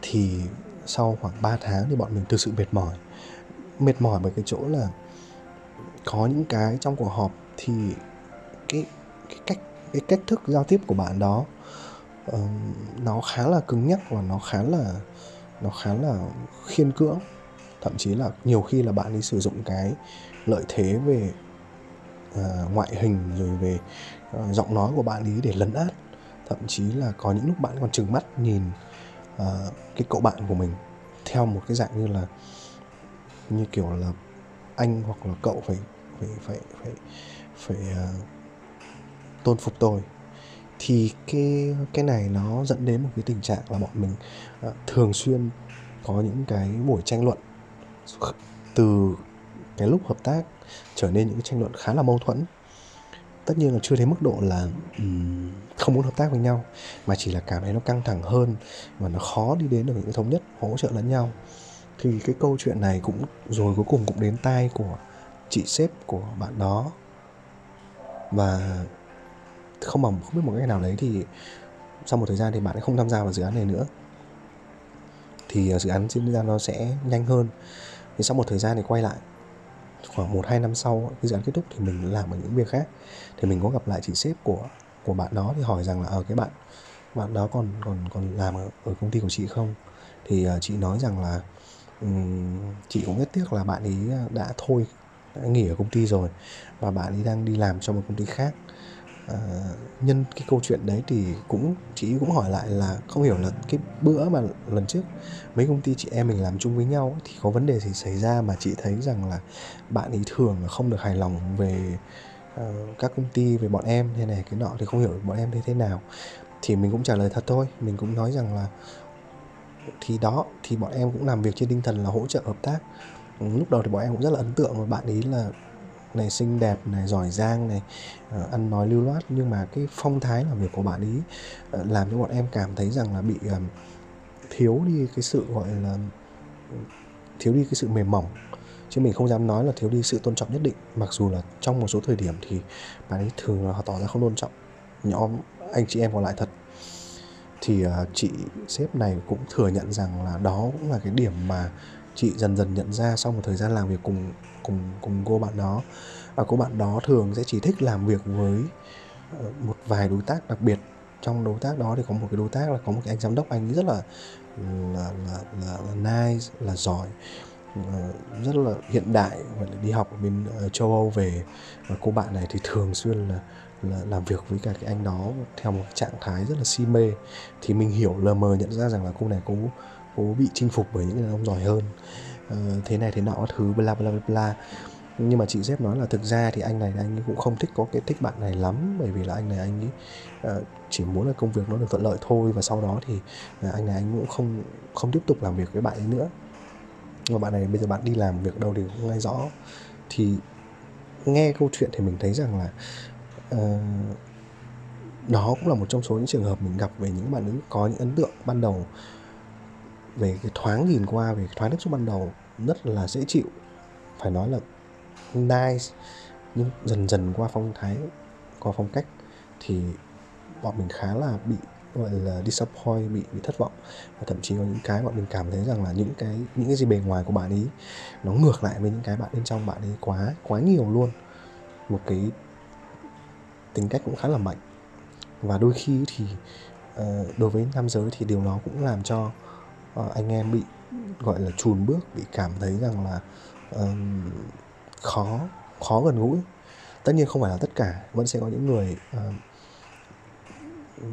Thì sau khoảng 3 tháng thì bọn mình thực sự mệt mỏi mệt mỏi bởi cái chỗ là có những cái trong cuộc họp thì cái cái cách cái cách thức giao tiếp của bạn đó uh, nó khá là cứng nhắc và nó khá là nó khá là khiên cưỡng. Thậm chí là nhiều khi là bạn ấy sử dụng cái lợi thế về uh, ngoại hình rồi về uh, giọng nói của bạn ấy để lấn át. Thậm chí là có những lúc bạn còn trừng mắt nhìn uh, cái cậu bạn của mình theo một cái dạng như là như kiểu là anh hoặc là cậu phải phải phải phải phải uh, tôn phục tôi. Thì cái cái này nó dẫn đến một cái tình trạng là bọn mình uh, thường xuyên có những cái buổi tranh luận từ cái lúc hợp tác trở nên những cái tranh luận khá là mâu thuẫn. Tất nhiên là chưa đến mức độ là um, không muốn hợp tác với nhau mà chỉ là cảm thấy nó căng thẳng hơn và nó khó đi đến được những cái thống nhất hỗ trợ lẫn nhau thì cái câu chuyện này cũng rồi cuối cùng cũng đến tai của chị sếp của bạn đó. Và không bằng không biết một cái nào đấy thì sau một thời gian thì bạn ấy không tham gia vào dự án này nữa. Thì ờ, dự án diễn ra nó sẽ nhanh hơn. Thì sau một thời gian thì quay lại khoảng một hai năm sau cái dự án kết thúc thì mình làm ở những việc khác. Thì mình có gặp lại chị sếp của của bạn đó thì hỏi rằng là ở cái bạn bạn đó còn còn còn làm ở, ở công ty của chị không? Thì uh, chị nói rằng là chị cũng rất tiếc là bạn ấy à, đã thôi đã nghỉ ở công ty rồi và bạn ấy đang đi làm cho một công ty khác. À, nhân cái câu chuyện đấy thì cũng chị cũng hỏi lại là không hiểu là cái bữa mà lần trước mấy công ty chị em mình làm chung với nhau thì có vấn đề gì xảy ra mà chị thấy rằng là bạn ấy thường là không được hài lòng về uh, các công ty về bọn em thế này cái nọ thì không hiểu bọn em thế thế nào. Thì mình cũng trả lời thật thôi mình cũng nói rằng là thì đó thì bọn em cũng làm việc trên tinh thần là hỗ trợ hợp tác. Ừ, lúc đầu thì bọn em cũng rất là ấn tượng và bạn ấy là này xinh đẹp này giỏi giang này uh, ăn nói lưu loát. Nhưng mà cái phong thái làm việc của bạn ấy uh, làm cho bọn em cảm thấy rằng là bị ờ, thiếu đi cái sự gọi là thiếu đi cái sự mềm mỏng. Chứ mình không dám nói là thiếu đi sự tôn trọng nhất định. Mặc dù là trong một số thời điểm thì bạn ấy thường là họ tỏ ra không tôn trọng. Nhóm anh chị em còn lại thật thì à, chị sếp này cũng thừa nhận rằng là đó cũng là cái điểm mà chị dần dần nhận ra sau một thời gian làm việc cùng cùng cùng cô bạn đó. Và cô bạn đó thường sẽ chỉ thích làm việc với ờ, một vài đối tác đặc biệt. Trong đối tác đó thì có một cái đối tác là có một cái anh giám đốc anh ấy rất là là là là, là nice là giỏi ờ, rất là hiện đại và đi học ở bên ờ, châu Âu về. Và cô bạn này thì thường xuyên là là làm việc với cả cái anh đó theo một trạng thái rất là si mê. Thì mình hiểu lờ mờ nhận ra rằng là cô này cô cô bị chinh phục bởi những người đàn ông giỏi hơn. Uh, thế này thế nọ thứ bla bla bla bla. Nhưng mà chị dép nói là thực ra thì anh này anh ấy cũng không thích có cái thích bạn này lắm. Bởi vì là anh này anh ấy uh, chỉ muốn là công việc nó được thuận lợi thôi. Và sau đó thì uh, anh này anh cũng không không tiếp tục làm việc với bạn ấy nữa. Mà bạn này bây giờ bạn đi làm việc đâu thì cũng nghe rõ. Thì nghe câu chuyện thì mình thấy rằng là uh, đó cũng là một trong số những trường hợp mình gặp về những bạn nữ có những ấn tượng ban đầu về cái thoáng nhìn qua về cái thoáng tiếp xúc ban đầu rất là dễ chịu. Phải nói là nice. Nhưng dần dần qua phong thái qua phong cách thì bọn mình khá là bị gọi là disappoint bị bị thất vọng. Và thậm chí có những cái bọn mình cảm thấy rằng là những cái những cái gì bề ngoài của bạn ấy nó ngược lại với những cái bạn bên trong bạn ấy quá quá nhiều luôn. Một cái tính cách cũng khá là mạnh. Và đôi khi thì uh, đối với nam giới thì điều đó cũng làm cho uh, anh em bị gọi là chùn bước bị cảm thấy rằng là khó khó gần gũi. Tất nhiên không phải là tất cả vẫn sẽ có những người uh,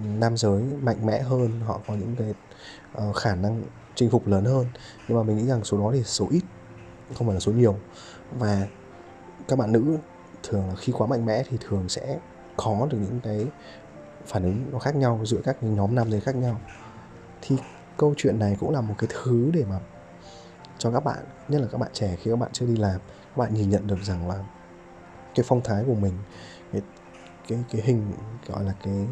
nam giới mạnh mẽ hơn họ có những cái uh, khả năng chinh phục lớn hơn. Nhưng mà mình nghĩ rằng số đó thì số ít không phải là số nhiều. Và các bạn nữ thường là khi quá mạnh mẽ thì thường sẽ có được những cái phản ứng nó khác nhau giữa các nhóm nam giới khác nhau. Thì câu chuyện này cũng là một cái thứ để mà cho các bạn nhất là các bạn trẻ khi các bạn chưa đi làm các bạn nhìn nhận được rằng là cái phong thái của mình cái cái cái hình gọi là cái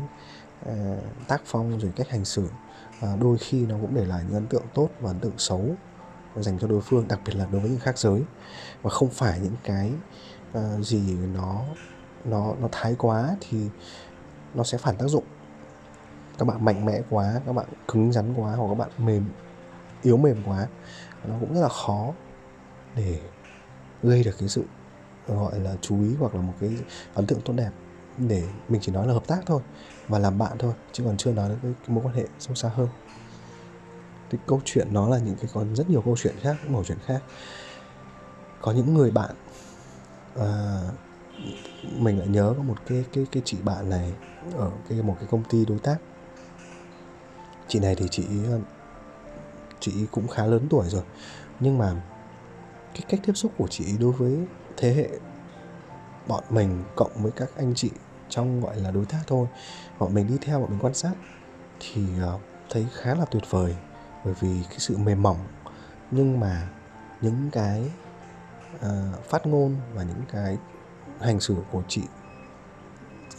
uh, tác phong rồi cách hành xử uh, đôi khi nó cũng để lại những ấn tượng tốt và ấn tượng xấu dành cho đối phương đặc biệt là đối với những khác giới. Và không phải những cái uh, gì nó nó nó thái quá thì nó sẽ phản tác dụng. Các bạn mạnh mẽ quá các bạn cứng rắn quá hoặc các bạn mềm yếu mềm quá nó cũng rất là khó để gây được cái sự gọi là chú ý hoặc là một cái ấn tượng tốt đẹp. Để mình chỉ nói là hợp tác thôi và làm bạn thôi chứ còn chưa nói đến cái, cái mối quan hệ sâu xa hơn. Cái câu chuyện nó là những cái còn rất nhiều câu chuyện khác mẩu chuyện khác. Có những người bạn à, mình lại nhớ có một cái cái cái chị bạn này ở cái một cái công ty đối tác. Chị này thì chị chị cũng khá lớn tuổi rồi. Nhưng mà cái cách tiếp xúc của chị đối với thế hệ bọn mình cộng với các anh chị trong gọi là đối tác thôi bọn mình đi theo bọn mình quan sát thì ờ, thấy khá là tuyệt vời. Bởi vì cái sự mềm mỏng nhưng mà những cái uh, phát ngôn và những cái hành xử của chị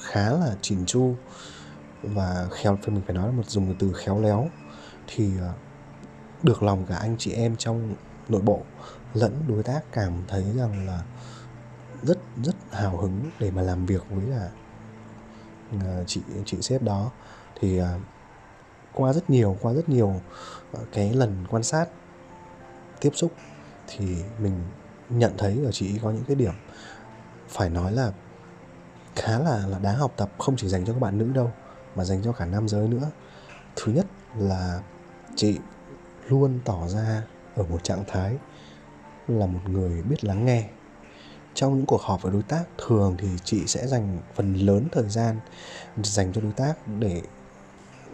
khá là chỉn chu. Và khéo mình phải nói là một dùng từ khéo léo thì à, được lòng cả anh chị em trong nội bộ lẫn đối tác cảm thấy rằng là rất rất hào hứng để mà làm việc với là chị chị sếp đó. Thì à, qua rất nhiều, qua rất nhiều à, cái lần quan sát tiếp xúc thì mình nhận thấy ở chị có những cái điểm phải nói là khá là là đáng học tập, không chỉ dành cho các bạn nữ đâu, mà dành cho cả nam giới nữa. Thứ nhất là chị luôn tỏ ra ở một trạng thái là một người biết lắng nghe. Trong những cuộc họp với đối tác, thường thì chị sẽ dành phần lớn thời gian dành cho đối tác để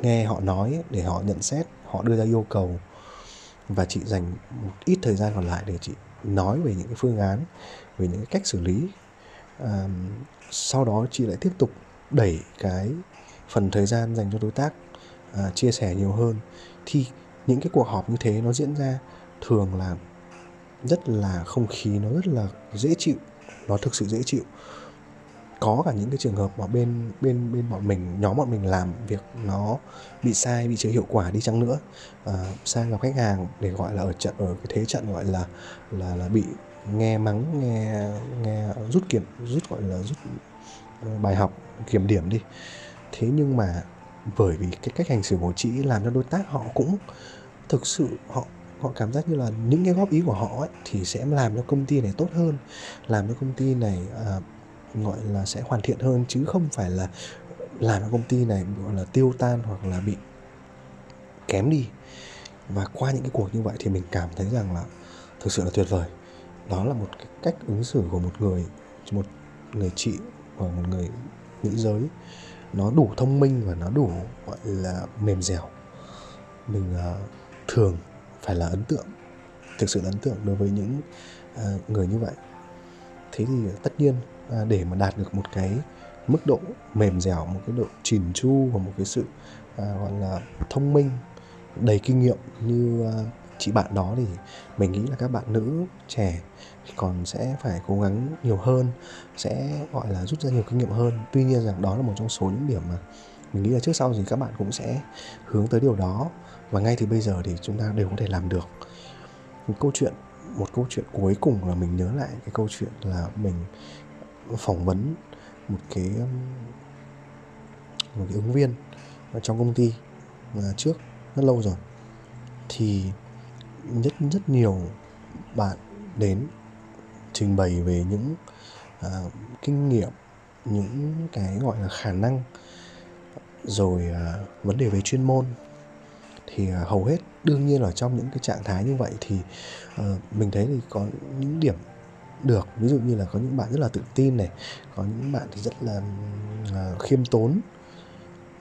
nghe họ nói, để họ nhận xét, họ đưa ra yêu cầu. Và chị dành một ít thời gian còn lại để chị nói về những cái phương án, về những cái cách xử lý à, sau đó chị lại tiếp tục đẩy cái phần thời gian dành cho đối tác à, chia sẻ nhiều hơn. Thì những cái cuộc họp như thế nó diễn ra thường là rất là không khí nó rất là dễ chịu nó thực sự dễ chịu. Có cả những cái trường hợp mà bên bên bên bọn mình nhóm bọn mình làm việc nó bị sai bị chưa hiệu quả đi chăng nữa à, sang gặp khách hàng để gọi là ở trận ở cái thế trận gọi là là là bị nghe mắng nghe nghe rút kiểm rút gọi là rút ờ, bài học kiểm điểm đi. Thế nhưng mà bởi vì cái cách hành xử của chị làm cho đối tác họ cũng thực sự họ họ cảm giác như là những cái góp ý của họ ấy, thì sẽ làm cho công ty này tốt hơn làm cho công ty này à, gọi là sẽ hoàn thiện hơn chứ không phải là làm cho công ty này gọi là tiêu tan hoặc là bị kém đi. Và qua những cái cuộc như vậy thì mình cảm thấy rằng là thực sự là tuyệt vời đó là một cái cách ứng xử của một người một người chị và một người nữ giới. Nó đủ thông minh và nó đủ gọi là mềm dẻo. Mình uh, thường phải là ấn tượng thực sự là ấn tượng đối với những uh, người như vậy. Thế thì tất nhiên uh, để mà đạt được một cái mức độ mềm dẻo một cái độ chỉn chu và một cái sự uh, gọi là thông minh đầy kinh nghiệm như uh, chị bạn đó thì mình nghĩ là các bạn nữ trẻ còn sẽ phải cố gắng nhiều hơn, sẽ, gọi là, rút ra nhiều kinh nghiệm hơn. Tuy nhiên rằng đó là một trong số những điểm mà mình nghĩ là trước sau thì các bạn cũng sẽ hướng tới điều đó. Và ngay từ bây giờ thì chúng ta đều có thể làm được. Một câu chuyện, một câu chuyện cuối cùng là mình nhớ lại cái câu chuyện là mình phỏng vấn một cái một cái ứng viên ở trong công ty à, trước, rất lâu rồi. Thì rất rất nhiều bạn đến trình bày về những uh, kinh nghiệm những cái gọi là khả năng rồi uh, vấn đề về chuyên môn. Thì uh, hầu hết đương nhiên là trong những cái trạng thái như vậy thì uh, mình thấy thì có những điểm được. Ví dụ như là có những bạn rất là tự tin này có những bạn thì rất là uh, khiêm tốn.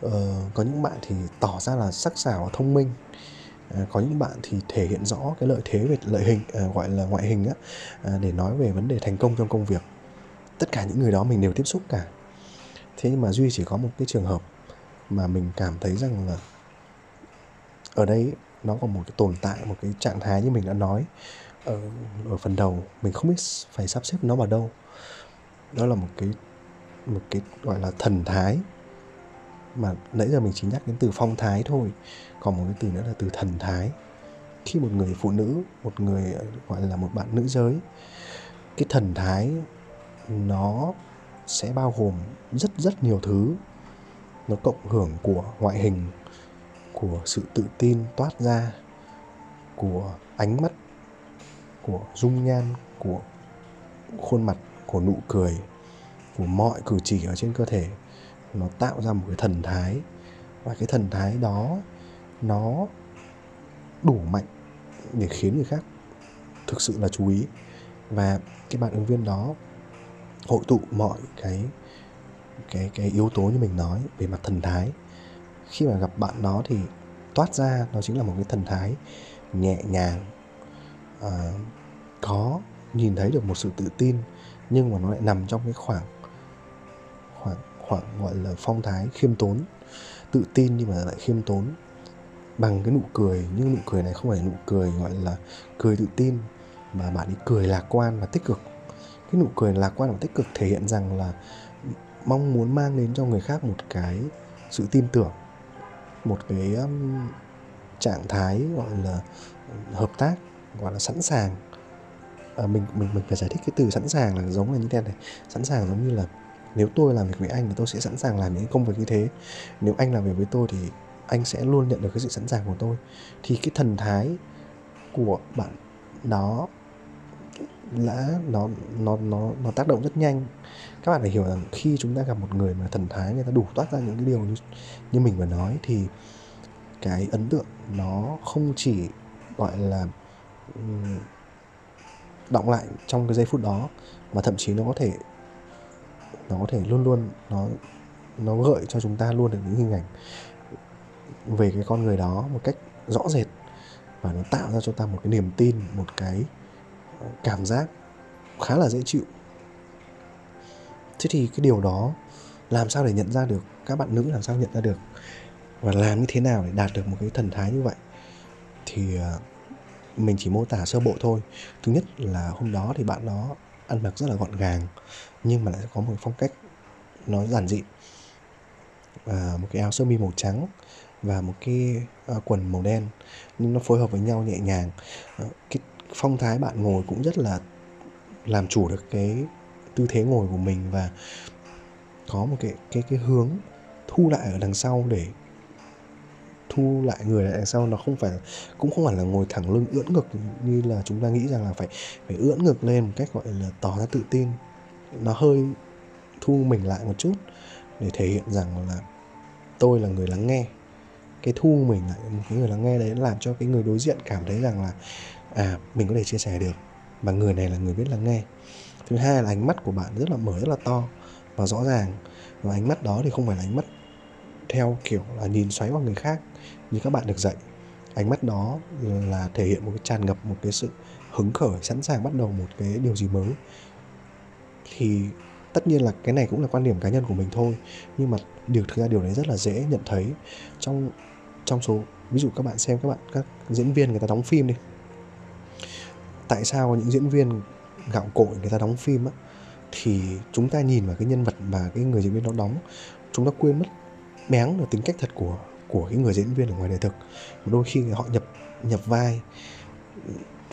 Uh, có những bạn thì tỏ ra là sắc sảo và thông minh. À, có những bạn thì thể hiện rõ cái lợi thế về lợi hình à, gọi là ngoại hình á à, để nói về vấn đề thành công trong công việc. Tất cả những người đó mình đều tiếp xúc cả. Thế nhưng mà duy chỉ có một cái trường hợp mà mình cảm thấy rằng là ở đây nó có một cái tồn tại một cái trạng thái như mình đã nói. Ở, ở phần đầu mình không biết phải sắp xếp nó vào đâu. Đó là một cái một cái gọi là thần thái mà nãy giờ mình chỉ nhắc đến từ phong thái thôi, còn một cái từ nữa là từ thần thái. Khi một người phụ nữ, một người, gọi là một bạn nữ giới, cái thần thái nó sẽ bao gồm rất rất nhiều thứ. Nó cộng hưởng của ngoại hình, của sự tự tin toát ra, của ánh mắt, của dung nhan, của khuôn mặt, của nụ cười, của mọi cử chỉ ở trên cơ thể nó tạo ra một cái thần thái. Và cái thần thái đó nó đủ mạnh để khiến người khác thực sự là chú ý. Và cái bạn ứng viên đó hội tụ mọi cái cái cái yếu tố như mình nói về mặt thần thái. Khi mà gặp bạn đó thì toát ra nó chính là một cái thần thái nhẹ nhàng à, có nhìn thấy được một sự tự tin nhưng mà nó lại nằm trong cái khoảng khoảng hoặc gọi là phong thái khiêm tốn tự tin nhưng mà lại khiêm tốn bằng cái nụ cười. Nhưng nụ cười này không phải nụ cười gọi là cười tự tin mà bạn ấy cười lạc quan và tích cực. Cái nụ cười lạc quan và tích cực thể hiện rằng là mong muốn mang đến cho người khác một cái sự tin tưởng một cái um, trạng thái gọi là hợp tác gọi là sẵn sàng. À, mình mình mình phải giải thích cái từ sẵn sàng là giống là như thế này. Sẵn sàng giống như là nếu tôi làm việc với anh thì tôi sẽ sẵn sàng làm những công việc như thế. Nếu anh làm việc với tôi thì anh sẽ luôn nhận được cái sự sẵn sàng của tôi. Thì cái thần thái của bạn đó đã nó nó nó nó tác động rất nhanh. Các bạn phải hiểu rằng khi chúng ta gặp một người mà thần thái người ta đủ toát ra những cái điều như, như mình vừa nói thì cái ấn tượng nó không chỉ gọi là um, động lại trong cái giây phút đó mà thậm chí nó có thể nó có thể luôn luôn nó nó gợi cho chúng ta luôn được những hình ảnh về cái con người đó một cách rõ rệt và nó tạo ra cho ta một cái niềm tin, một cái ờ, cảm giác khá là dễ chịu. Thế thì cái điều đó làm sao để nhận ra được, các bạn nữ làm sao nhận ra được và làm như thế nào để đạt được một cái thần thái như vậy? Thì ờ, mình chỉ mô tả sơ bộ thôi. Thứ nhất là hôm đó thì bạn đó ăn mặc rất là gọn gàng nhưng mà lại có một phong cách nó giản dị. Và một cái áo sơ mi màu trắng và một cái à, quần màu đen. Nhưng nó phối hợp với nhau nhẹ nhàng. Ờ, cái phong thái bạn ngồi cũng rất là làm chủ được cái tư thế ngồi của mình và có một cái cái cái hướng thu lại ở đằng sau để thu lại người lại đằng sau. Nó không phải, cũng không phải là ngồi thẳng lưng ưỡn ngực như là chúng ta nghĩ rằng là phải phải ưỡn ngực lên một cách, gọi là, tỏ ra tự tin nó hơi thu mình lại một chút để thể hiện rằng là tôi là người lắng nghe. Cái thu mình lại, một cái người lắng nghe đấy làm cho cái người đối diện cảm thấy rằng là à mình có thể chia sẻ được và người này là người biết lắng nghe. Thứ hai là ánh mắt của bạn rất là mở, rất là to và rõ ràng và ánh mắt đó thì không phải là ánh mắt theo kiểu là nhìn xoáy vào người khác như các bạn được dạy. Ánh mắt đó là thể hiện một cái tràn ngập một cái sự hứng khởi, sẵn sàng bắt đầu một cái điều gì mới thì tất nhiên là cái này cũng là quan điểm cá nhân của mình thôi. Nhưng mà điều, thực ra điều đấy rất là dễ nhận thấy trong trong số, ví dụ các bạn xem các bạn, các diễn viên người ta đóng phim đi. Tại sao những diễn viên gạo cội người ta đóng phim á? Thì chúng ta nhìn vào cái nhân vật mà cái người diễn viên đó đóng, chúng ta quên mất bén là tính cách thật của của cái người diễn viên ở ngoài đời thực. Đôi khi họ nhập nhập vai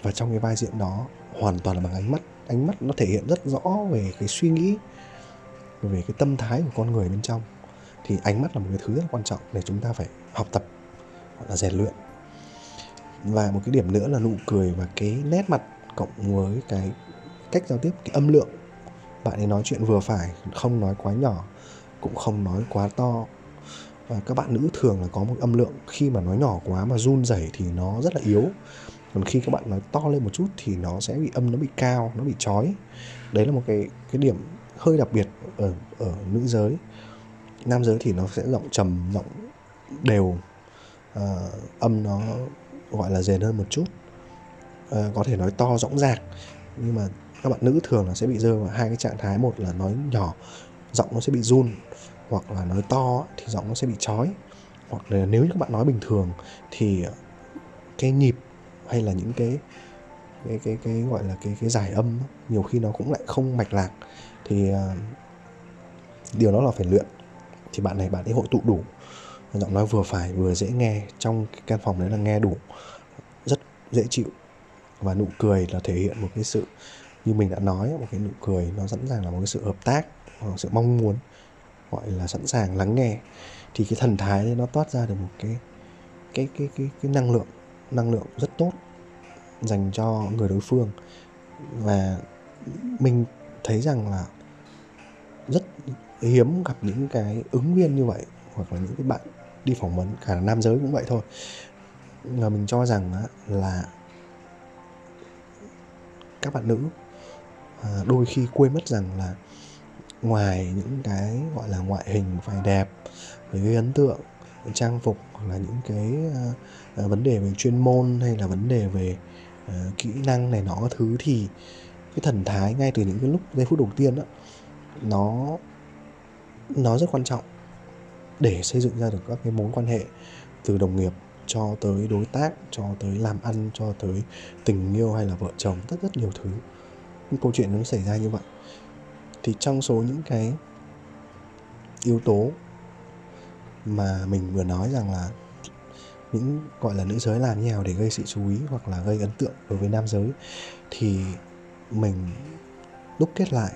và trong cái vai diễn đó hoàn toàn là bằng ánh mắt ánh mắt nó thể hiện rất rõ về cái suy nghĩ, về cái tâm thái của con người bên trong. Thì ánh mắt là một cái thứ rất là quan trọng để chúng ta phải học tập hoặc là rèn luyện. Và một cái điểm nữa là nụ cười và cái nét mặt cộng với cái cách giao tiếp, cái âm lượng. Bạn ấy nói chuyện vừa phải, không nói quá nhỏ, cũng không nói quá to. Và các bạn nữ thường là có một âm lượng, khi mà nói nhỏ quá mà run rẩy thì nó rất là yếu còn khi các bạn nói to lên một chút thì nó sẽ bị âm nó bị cao nó bị chói. Đấy là một cái cái điểm hơi đặc biệt ở ở nữ giới. Nam giới thì nó sẽ giọng trầm giọng đều à, âm nó gọi là rền hơn một chút. À, có thể nói to rõng rạc nhưng mà các bạn nữ thường là sẽ bị rơi vào hai cái trạng thái. Một là nói nhỏ giọng nó sẽ bị run hoặc là nói to thì giọng nó sẽ bị chói. Hoặc là nếu như các bạn nói bình thường thì cái nhịp hay là những cái cái cái cái gọi là cái cái giải âm nhiều khi nó cũng lại không mạch lạc. Thì uh, điều đó là phải luyện. Thì bạn này bạn ấy hội tụ đủ. Giọng nói vừa phải vừa dễ nghe trong cái căn phòng đấy là nghe đủ rất dễ chịu. Và nụ cười là thể hiện một cái sự như mình đã nói một cái nụ cười nó sẵn sàng là một cái sự hợp tác một sự mong muốn gọi là sẵn sàng lắng nghe. Thì cái thần thái nó toát ra được một cái cái cái cái cái năng lượng năng lượng rất tốt dành cho người đối phương. Và mình thấy rằng là rất hiếm gặp những cái ứng viên như vậy hoặc là những cái bạn đi phỏng vấn, cả nam giới cũng vậy thôi. Là mình cho rằng là các bạn nữ à, đôi khi quên mất rằng là ngoài những cái gọi là ngoại hình phải đẹp, phải gây ấn tượng trang phục hoặc là những cái uh, vấn đề về chuyên môn hay là vấn đề về uh, kỹ năng này nọ thứ thì cái thần thái ngay từ những cái lúc giây phút đầu tiên đó nó nó rất quan trọng để xây dựng ra được các cái mối quan hệ từ đồng nghiệp cho tới đối tác cho tới làm ăn cho tới tình yêu hay là vợ chồng rất rất nhiều thứ. Những câu chuyện nó xảy ra như vậy. Thì trong số những cái yếu tố mà mình vừa nói rằng là những gọi là nữ giới làm như nào để gây sự chú ý hoặc là gây ấn tượng đối với nam giới thì mình đúc kết lại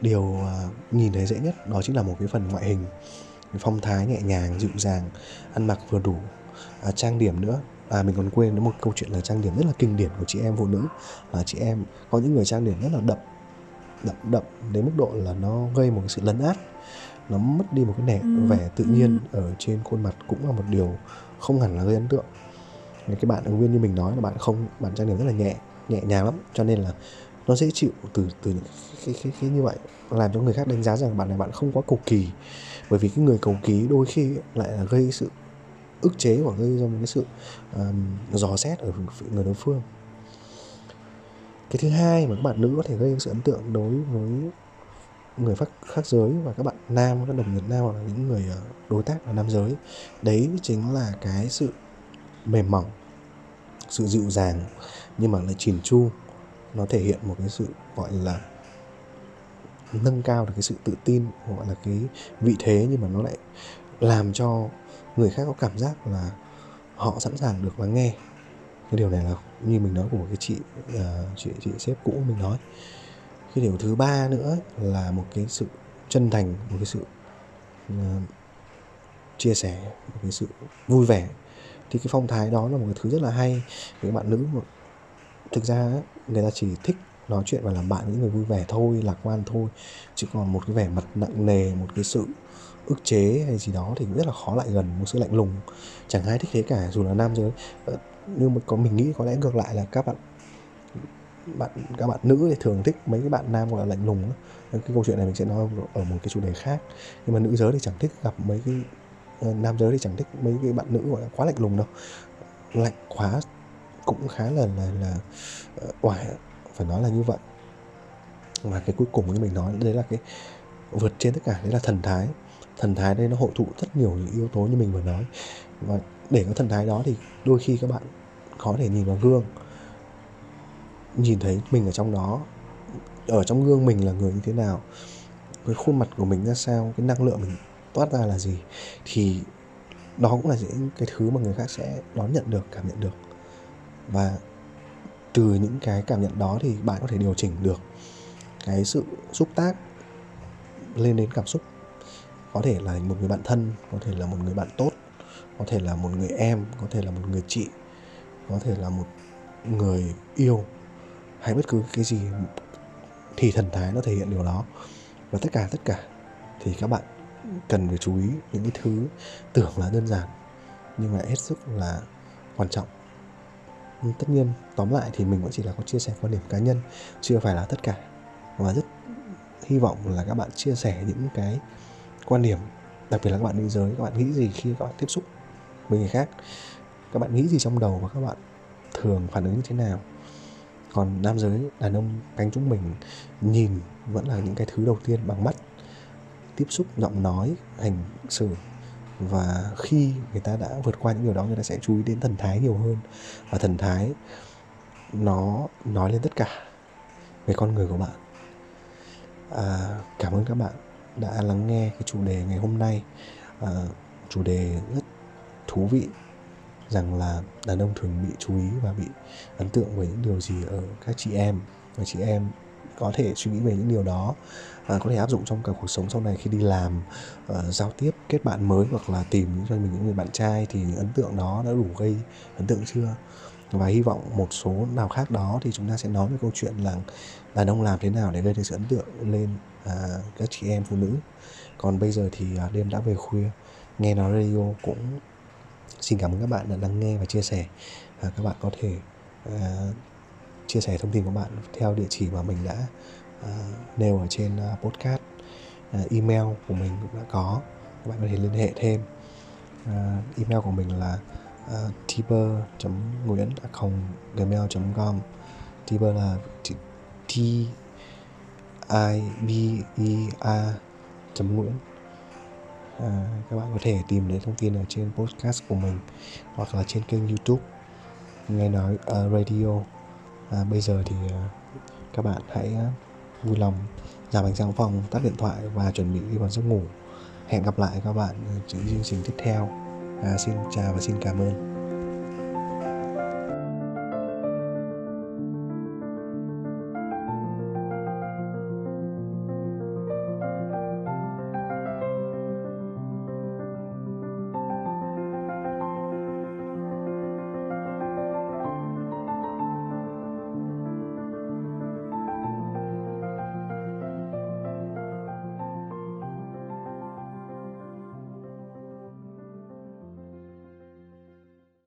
điều à, nhìn thấy dễ nhất đó chính là một cái phần ngoại hình phong thái nhẹ nhàng dịu dàng ăn mặc vừa đủ. À, trang điểm nữa. À mình còn quên đến một câu chuyện là trang điểm rất là kinh điển của chị em phụ nữ. Là chị em có những người trang điểm rất là đậm đậm đậm đến mức độ là nó gây một cái sự lấn át nó mất đi một cái nét ừ. vẻ tự nhiên ừ. ở trên khuôn mặt cũng là một điều không hẳn là gây ấn tượng cái bạn ứng viên như mình nói là bạn không bạn trang điểm rất là nhẹ nhẹ nhàng lắm cho nên là nó dễ chịu từ từ những cái, cái, cái như vậy làm cho người khác đánh giá rằng bạn này bạn không quá cầu kỳ bởi vì cái người cầu kỳ đôi khi lại là gây sự ức chế hoặc gây ra một cái sự um, dò xét ở người đối phương cái thứ hai mà các bạn nữ có thể gây sự ấn tượng đối với người khác, khác giới và các bạn nam các đồng nghiệp nam hoặc là những người ờ, đối tác là nam giới đấy chính là cái sự mềm mỏng sự dịu dàng nhưng mà lại chỉn chu. Nó thể hiện một cái sự gọi là nâng cao được cái sự tự tin gọi là cái vị thế nhưng mà nó lại làm cho người khác có cảm giác là họ sẵn sàng được lắng nghe. Cái điều này là như mình nói của một cái chị uh, chị chị sếp cũ mình nói cái điều thứ ba nữa là một cái sự chân thành một cái sự uh, chia sẻ một cái sự vui vẻ. Thì cái phong thái đó là một cái thứ rất là hay. Với bạn nữ mà thực ra người ta chỉ thích nói chuyện và làm bạn với những người vui vẻ thôi lạc quan thôi. Chứ còn một cái vẻ mặt nặng nề một cái sự ức chế hay gì đó thì rất là khó lại gần một sự lạnh lùng. Chẳng ai thích thế cả dù là nam giới. Ờ, nhưng mà có mình nghĩ có lẽ ngược lại là các bạn bạn, các bạn nữ thì thường thích mấy cái bạn nam gọi là lạnh lùng cái câu chuyện này mình sẽ nói ở một cái chủ đề khác. Nhưng mà nữ giới thì chẳng thích gặp mấy cái ờ, nam giới thì chẳng thích mấy cái bạn nữ gọi là quá lạnh lùng đâu. Lạnh quá cũng khá là là là ờ, oải phải nói là như vậy. Và cái cuối cùng như mình nói đấy là cái vượt trên tất cả, đấy là thần thái. Thần thái đây nó hội tụ rất nhiều những yếu tố như mình vừa nói. Và để có thần thái đó thì đôi khi các bạn có thể nhìn vào gương nhìn thấy mình ở trong đó, ở trong gương mình là người như thế nào, cái khuôn mặt của mình ra sao, cái năng lượng mình toát ra là gì, thì đó cũng là những cái thứ mà người khác sẽ đón nhận được, cảm nhận được. Và từ những cái cảm nhận đó thì bạn có thể điều chỉnh được cái sự xúc tác lên đến cảm xúc. Có thể là một người bạn thân, có thể là một người bạn tốt, có thể là một người em, có thể là một người chị, có thể là một người yêu hay bất cứ cái gì thì thần thái nó thể hiện điều đó. Và tất cả tất cả thì các bạn cần phải chú ý những cái thứ tưởng là đơn giản, nhưng mà hết sức là quan trọng. Tất nhiên, tóm lại thì mình vẫn chỉ là có chia sẻ quan điểm cá nhân chưa phải là tất cả. Và rất hy vọng là các bạn chia sẻ những cái quan điểm, đặc biệt là các bạn nữ giới, các bạn nghĩ gì khi các bạn tiếp xúc với người khác. Các bạn nghĩ gì trong đầu và các bạn thường phản ứng như thế nào? Còn nam giới đàn ông cánh chúng mình nhìn vẫn là những cái thứ đầu tiên bằng mắt tiếp xúc giọng nói hành xử. Và khi người ta đã vượt qua những điều đó người ta sẽ chú ý đến thần thái nhiều hơn. Và thần thái nó nói lên tất cả về con người của bạn. À, cảm ơn các bạn đã lắng nghe cái chủ đề ngày hôm nay. À, chủ đề rất thú vị rằng là đàn ông thường bị chú ý và bị ấn tượng với những điều gì ở các chị em. Và chị em có thể suy nghĩ về những điều đó à, có thể áp dụng trong cả cuộc sống sau này khi đi làm uh, giao tiếp kết bạn mới hoặc là tìm cho mình những người bạn trai thì ấn tượng đó đã đủ gây ấn tượng chưa? Và hy vọng một số nào khác đó thì chúng ta sẽ nói về câu chuyện là đàn ông làm thế nào để gây được sự ấn tượng lên à, các chị em phụ nữ. Còn bây giờ thì à, đêm đã về khuya nghe nói radio cũng xin cảm ơn các bạn đã lắng nghe và chia sẻ. À, các bạn có thể à, chia sẻ thông tin của bạn theo địa chỉ mà mình đã à, nêu ở trên à, podcast à, email của mình cũng đã có. Các bạn có thể liên hệ thêm. À, email của mình là à, tiber nguyễn gmail com. Tiber là t i b e r nguyễn à, các bạn có thể tìm thấy thông tin ở trên podcast của mình hoặc là trên kênh youtube nghe nói uh, radio. À, bây giờ thì uh, các bạn hãy uh, vui lòng giảm ánh sáng phòng tắt điện thoại và chuẩn bị đi vào giấc ngủ. Hẹn gặp lại các bạn ở những chương trình tiếp theo. À, xin chào và xin cảm ơn.